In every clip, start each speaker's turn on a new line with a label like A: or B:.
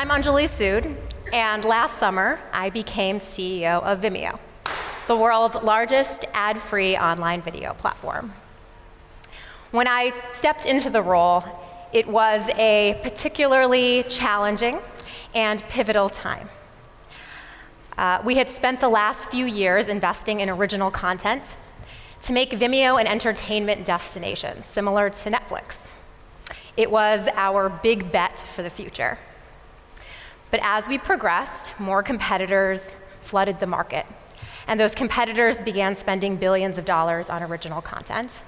A: I'm Anjali Sood, and last summer I became CEO of Vimeo, the world's largest ad free online video platform. When I stepped into the role, it was a particularly challenging and pivotal time. Uh, we had spent the last few years investing in original content to make Vimeo an entertainment destination, similar to Netflix. It was our big bet for the future. But as we progressed, more competitors flooded the market. And those competitors began spending billions of dollars on original content.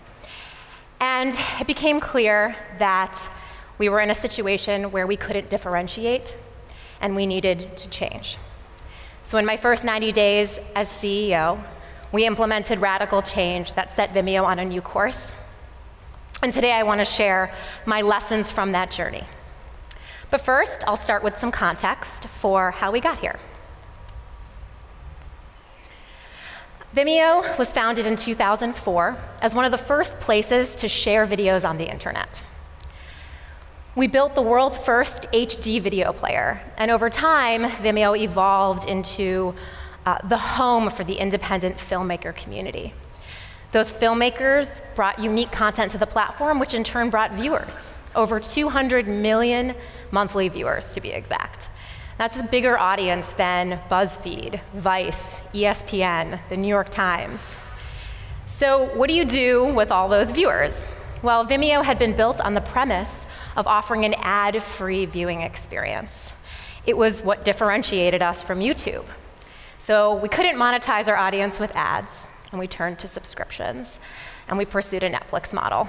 A: And it became clear that we were in a situation where we couldn't differentiate and we needed to change. So, in my first 90 days as CEO, we implemented radical change that set Vimeo on a new course. And today I want to share my lessons from that journey. But first, I'll start with some context for how we got here. Vimeo was founded in 2004 as one of the first places to share videos on the internet. We built the world's first HD video player, and over time, Vimeo evolved into uh, the home for the independent filmmaker community. Those filmmakers brought unique content to the platform, which in turn brought viewers over 200 million monthly viewers to be exact. That's a bigger audience than BuzzFeed, Vice, ESPN, the New York Times. So, what do you do with all those viewers? Well, Vimeo had been built on the premise of offering an ad free viewing experience. It was what differentiated us from YouTube. So, we couldn't monetize our audience with ads, and we turned to subscriptions, and we pursued a Netflix model.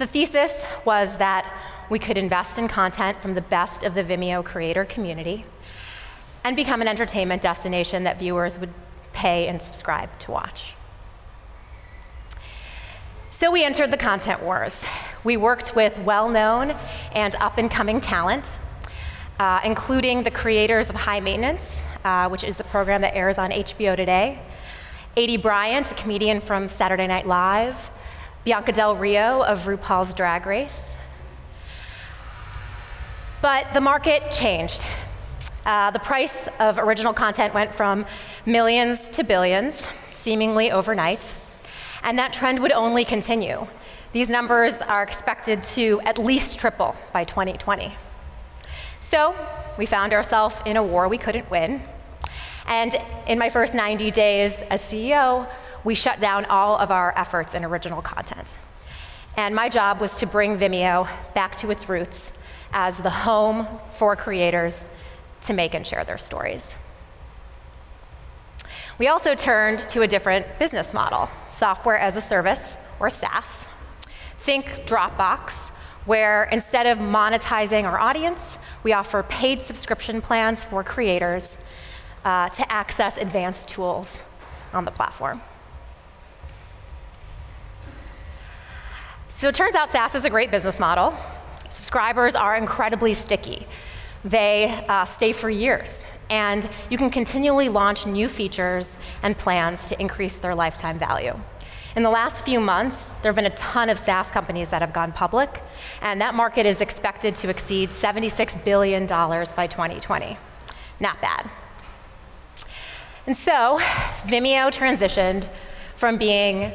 A: The thesis was that we could invest in content from the best of the Vimeo creator community and become an entertainment destination that viewers would pay and subscribe to watch. So we entered the content wars. We worked with well known and up and coming talent, uh, including the creators of High Maintenance, uh, which is a program that airs on HBO today, Aidy Bryant, a comedian from Saturday Night Live, Bianca Del Rio of RuPaul's Drag Race. But the market changed. Uh, the price of original content went from millions to billions, seemingly overnight, and that trend would only continue. These numbers are expected to at least triple by 2020. So we found ourselves in a war we couldn't win. And in my first 90 days as CEO, we shut down all of our efforts in original content. And my job was to bring Vimeo back to its roots as the home for creators to make and share their stories. We also turned to a different business model software as a service, or SaaS. Think Dropbox, where instead of monetizing our audience, we offer paid subscription plans for creators uh, to access advanced tools on the platform. So it turns out SaaS is a great business model. Subscribers are incredibly sticky. They uh, stay for years, and you can continually launch new features and plans to increase their lifetime value. In the last few months, there have been a ton of SaaS companies that have gone public, and that market is expected to exceed $76 billion by 2020. Not bad. And so, Vimeo transitioned from being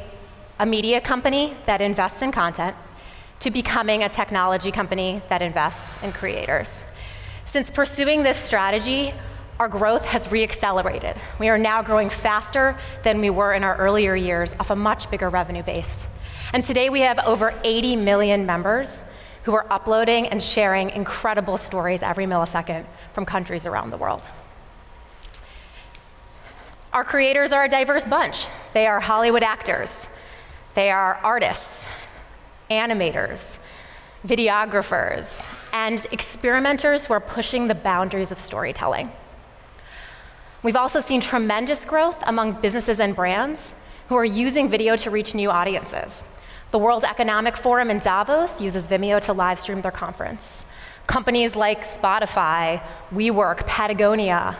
A: a media company that invests in content to becoming a technology company that invests in creators. Since pursuing this strategy, our growth has reaccelerated. We are now growing faster than we were in our earlier years off a much bigger revenue base. And today we have over 80 million members who are uploading and sharing incredible stories every millisecond from countries around the world. Our creators are a diverse bunch. They are Hollywood actors, they are artists, animators, videographers, and experimenters who are pushing the boundaries of storytelling. We've also seen tremendous growth among businesses and brands who are using video to reach new audiences. The World Economic Forum in Davos uses Vimeo to live stream their conference. Companies like Spotify, WeWork, Patagonia,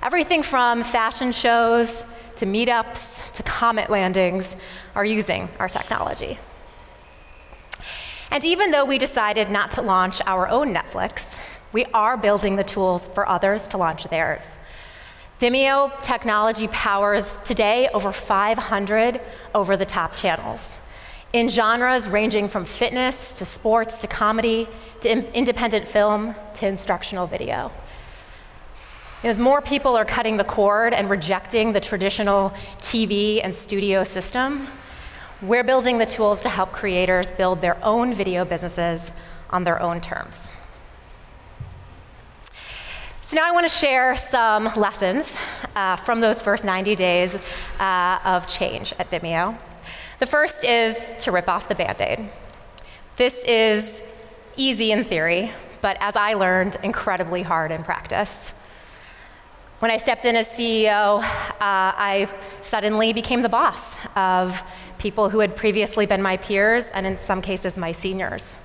A: everything from fashion shows to meetups to comet landings are using our technology. And even though we decided not to launch our own Netflix, we are building the tools for others to launch theirs. Vimeo technology powers today over 500 over the top channels in genres ranging from fitness to sports to comedy to in- independent film to instructional video. As more people are cutting the cord and rejecting the traditional TV and studio system, we're building the tools to help creators build their own video businesses on their own terms. So now I want to share some lessons uh, from those first 90 days uh, of change at Vimeo. The first is to rip off the band aid. This is easy in theory, but as I learned, incredibly hard in practice. When I stepped in as CEO, uh, I suddenly became the boss of people who had previously been my peers and, in some cases, my seniors.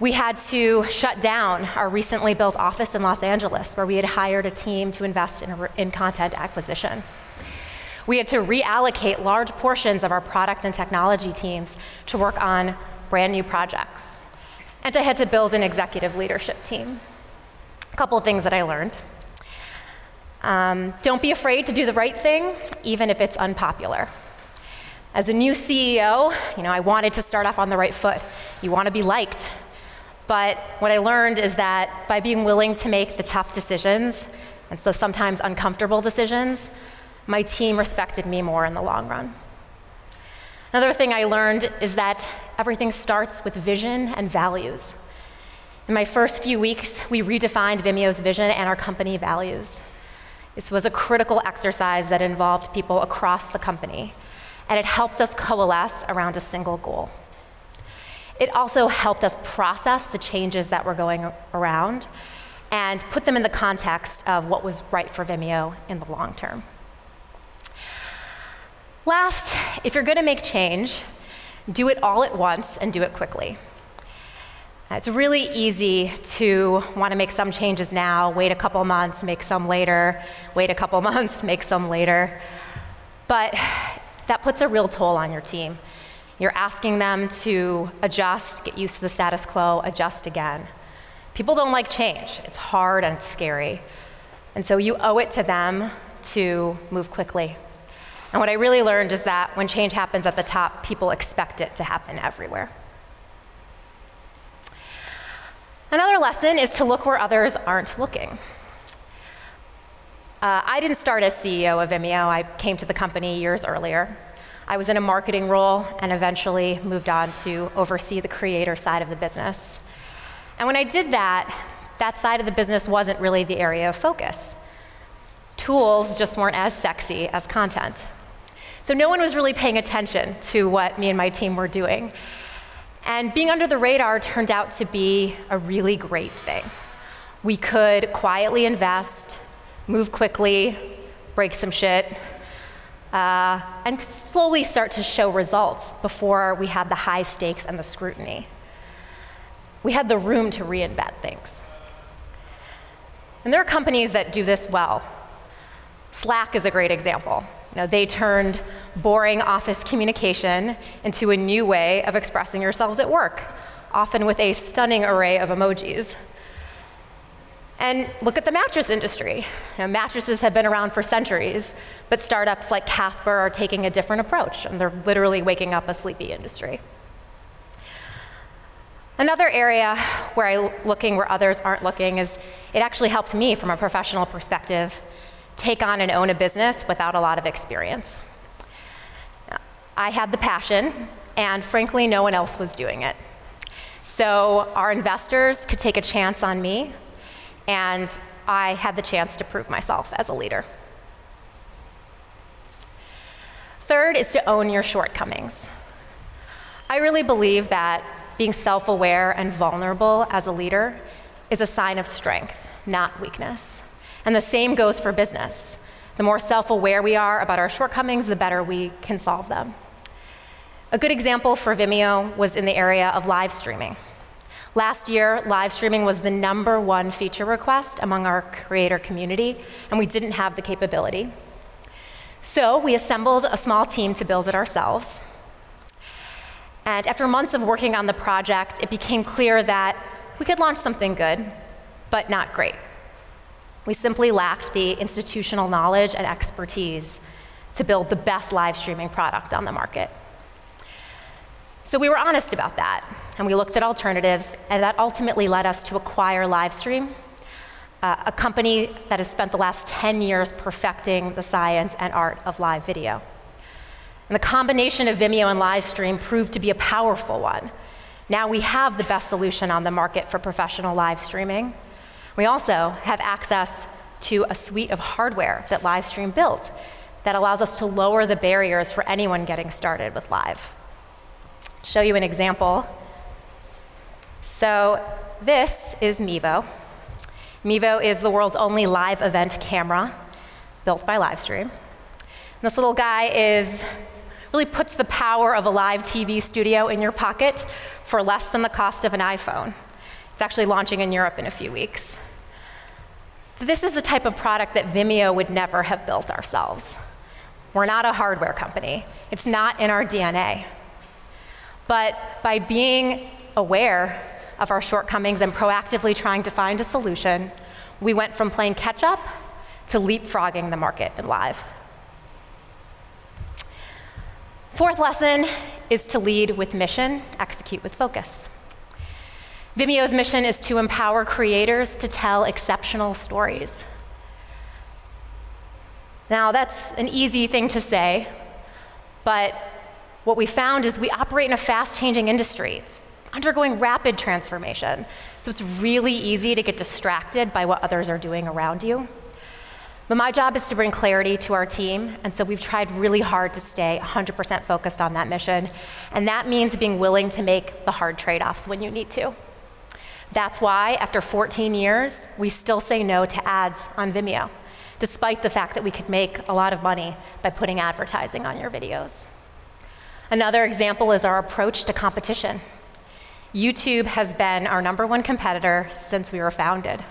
A: We had to shut down our recently built office in Los Angeles, where we had hired a team to invest in, in, content acquisition. We had to reallocate large portions of our product and technology teams to work on brand new projects. And I had to build an executive leadership team. A couple of things that I learned. Um, don't be afraid to do the right thing, even if it's unpopular. As a new CEO, you know, I wanted to start off on the right foot. You want to be liked, but what I learned is that by being willing to make the tough decisions, and so sometimes uncomfortable decisions, my team respected me more in the long run. Another thing I learned is that everything starts with vision and values. In my first few weeks, we redefined Vimeo's vision and our company values. This was a critical exercise that involved people across the company, and it helped us coalesce around a single goal. It also helped us process the changes that were going around and put them in the context of what was right for Vimeo in the long term. Last, if you're going to make change, do it all at once and do it quickly. It's really easy to want to make some changes now, wait a couple months, make some later, wait a couple months, make some later. But that puts a real toll on your team. You're asking them to adjust, get used to the status quo, adjust again. People don't like change. It's hard and it's scary. And so you owe it to them to move quickly. And what I really learned is that when change happens at the top, people expect it to happen everywhere. Another lesson is to look where others aren't looking. Uh, I didn't start as CEO of Vimeo, I came to the company years earlier. I was in a marketing role and eventually moved on to oversee the creator side of the business. And when I did that, that side of the business wasn't really the area of focus. Tools just weren't as sexy as content. So no one was really paying attention to what me and my team were doing. And being under the radar turned out to be a really great thing. We could quietly invest, move quickly, break some shit, uh, and slowly start to show results before we had the high stakes and the scrutiny. We had the room to reinvent things. And there are companies that do this well. Slack is a great example. You know, they turned boring office communication into a new way of expressing yourselves at work, often with a stunning array of emojis. And look at the mattress industry. You know, mattresses have been around for centuries, but startups like Casper are taking a different approach, and they're literally waking up a sleepy industry. Another area where I'm looking where others aren't looking is it actually helped me from a professional perspective take on and own a business without a lot of experience. I had the passion, and frankly, no one else was doing it. So our investors could take a chance on me and I had the chance to prove myself as a leader. Third is to own your shortcomings. I really believe that being self aware and vulnerable as a leader is a sign of strength, not weakness. And the same goes for business. The more self aware we are about our shortcomings, the better we can solve them. A good example for Vimeo was in the area of live streaming. Last year, live streaming was the number one feature request among our creator community, and we didn't have the capability. So we assembled a small team to build it ourselves. And after months of working on the project, it became clear that we could launch something good, but not great. We simply lacked the institutional knowledge and expertise to build the best live streaming product on the market. So we were honest about that, and we looked at alternatives, and that ultimately led us to acquire Livestream, uh, a company that has spent the last 10 years perfecting the science and art of live video. And the combination of Vimeo and Livestream proved to be a powerful one. Now we have the best solution on the market for professional live streaming. We also have access to a suite of hardware that Livestream built that allows us to lower the barriers for anyone getting started with live. Show you an example. So this is Mevo. Mevo is the world's only live event camera built by Livestream. this little guy is really puts the power of a live TV studio in your pocket for less than the cost of an iPhone. It's actually launching in Europe in a few weeks. This is the type of product that Vimeo would never have built ourselves. We're not a hardware company. It's not in our DNA. But by being aware of our shortcomings and proactively trying to find a solution, we went from playing catch up to leapfrogging the market in live. Fourth lesson is to lead with mission, execute with focus. Vimeo's mission is to empower creators to tell exceptional stories. Now, that's an easy thing to say, but what we found is we operate in a fast changing industry. It's undergoing rapid transformation. So it's really easy to get distracted by what others are doing around you. But my job is to bring clarity to our team, and so we've tried really hard to stay 100% focused on that mission. And that means being willing to make the hard trade offs when you need to. That's why, after 14 years, we still say no to ads on Vimeo, despite the fact that we could make a lot of money by putting advertising on your videos. Another example is our approach to competition. YouTube has been our number one competitor since we were founded.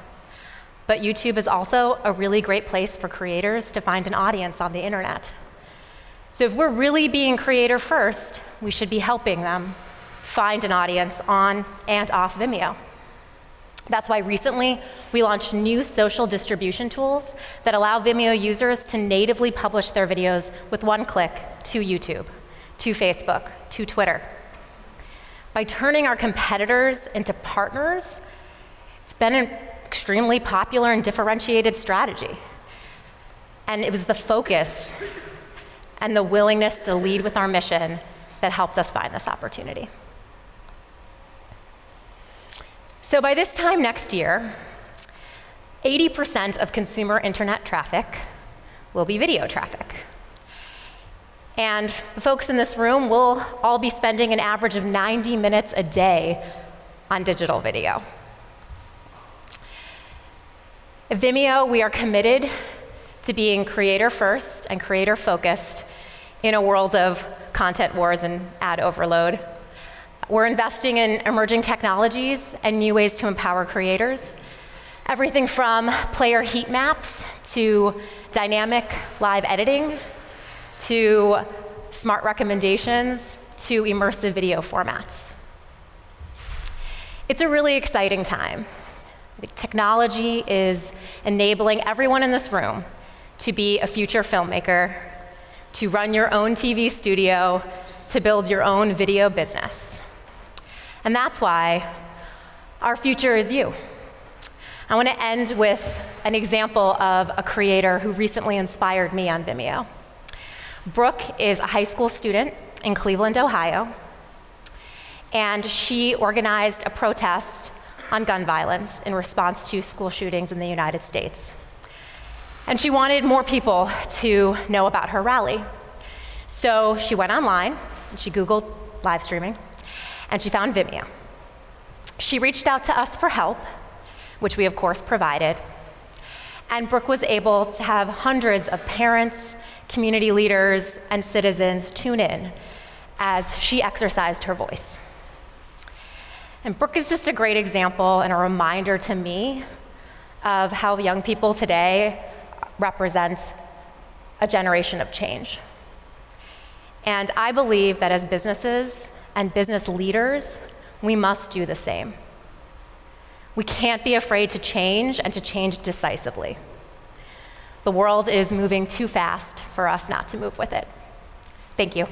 A: But YouTube is also a really great place for creators to find an audience on the internet. So if we're really being creator first, we should be helping them find an audience on and off Vimeo. That's why recently we launched new social distribution tools that allow Vimeo users to natively publish their videos with one click to YouTube, to Facebook, to Twitter. By turning our competitors into partners, it's been an extremely popular and differentiated strategy. And it was the focus and the willingness to lead with our mission that helped us find this opportunity. So by this time next year, 80% of consumer internet traffic will be video traffic. And the folks in this room will all be spending an average of 90 minutes a day on digital video. At Vimeo, we are committed to being creator first and creator focused in a world of content wars and ad overload. We're investing in emerging technologies and new ways to empower creators. Everything from player heat maps to dynamic live editing to smart recommendations to immersive video formats. It's a really exciting time. Technology is enabling everyone in this room to be a future filmmaker, to run your own TV studio, to build your own video business. And that's why our future is you. I want to end with an example of a creator who recently inspired me on Vimeo. Brooke is a high school student in Cleveland, Ohio, and she organized a protest on gun violence in response to school shootings in the United States. And she wanted more people to know about her rally. So she went online, and she Googled live streaming, and she found Vimeo. She reached out to us for help, which we of course provided. And Brooke was able to have hundreds of parents, community leaders, and citizens tune in as she exercised her voice. And Brooke is just a great example and a reminder to me of how young people today represent a generation of change. And I believe that as businesses and business leaders, we must do the same. We can't be afraid to change and to change decisively. The world is moving too fast for us not to move with it. Thank you.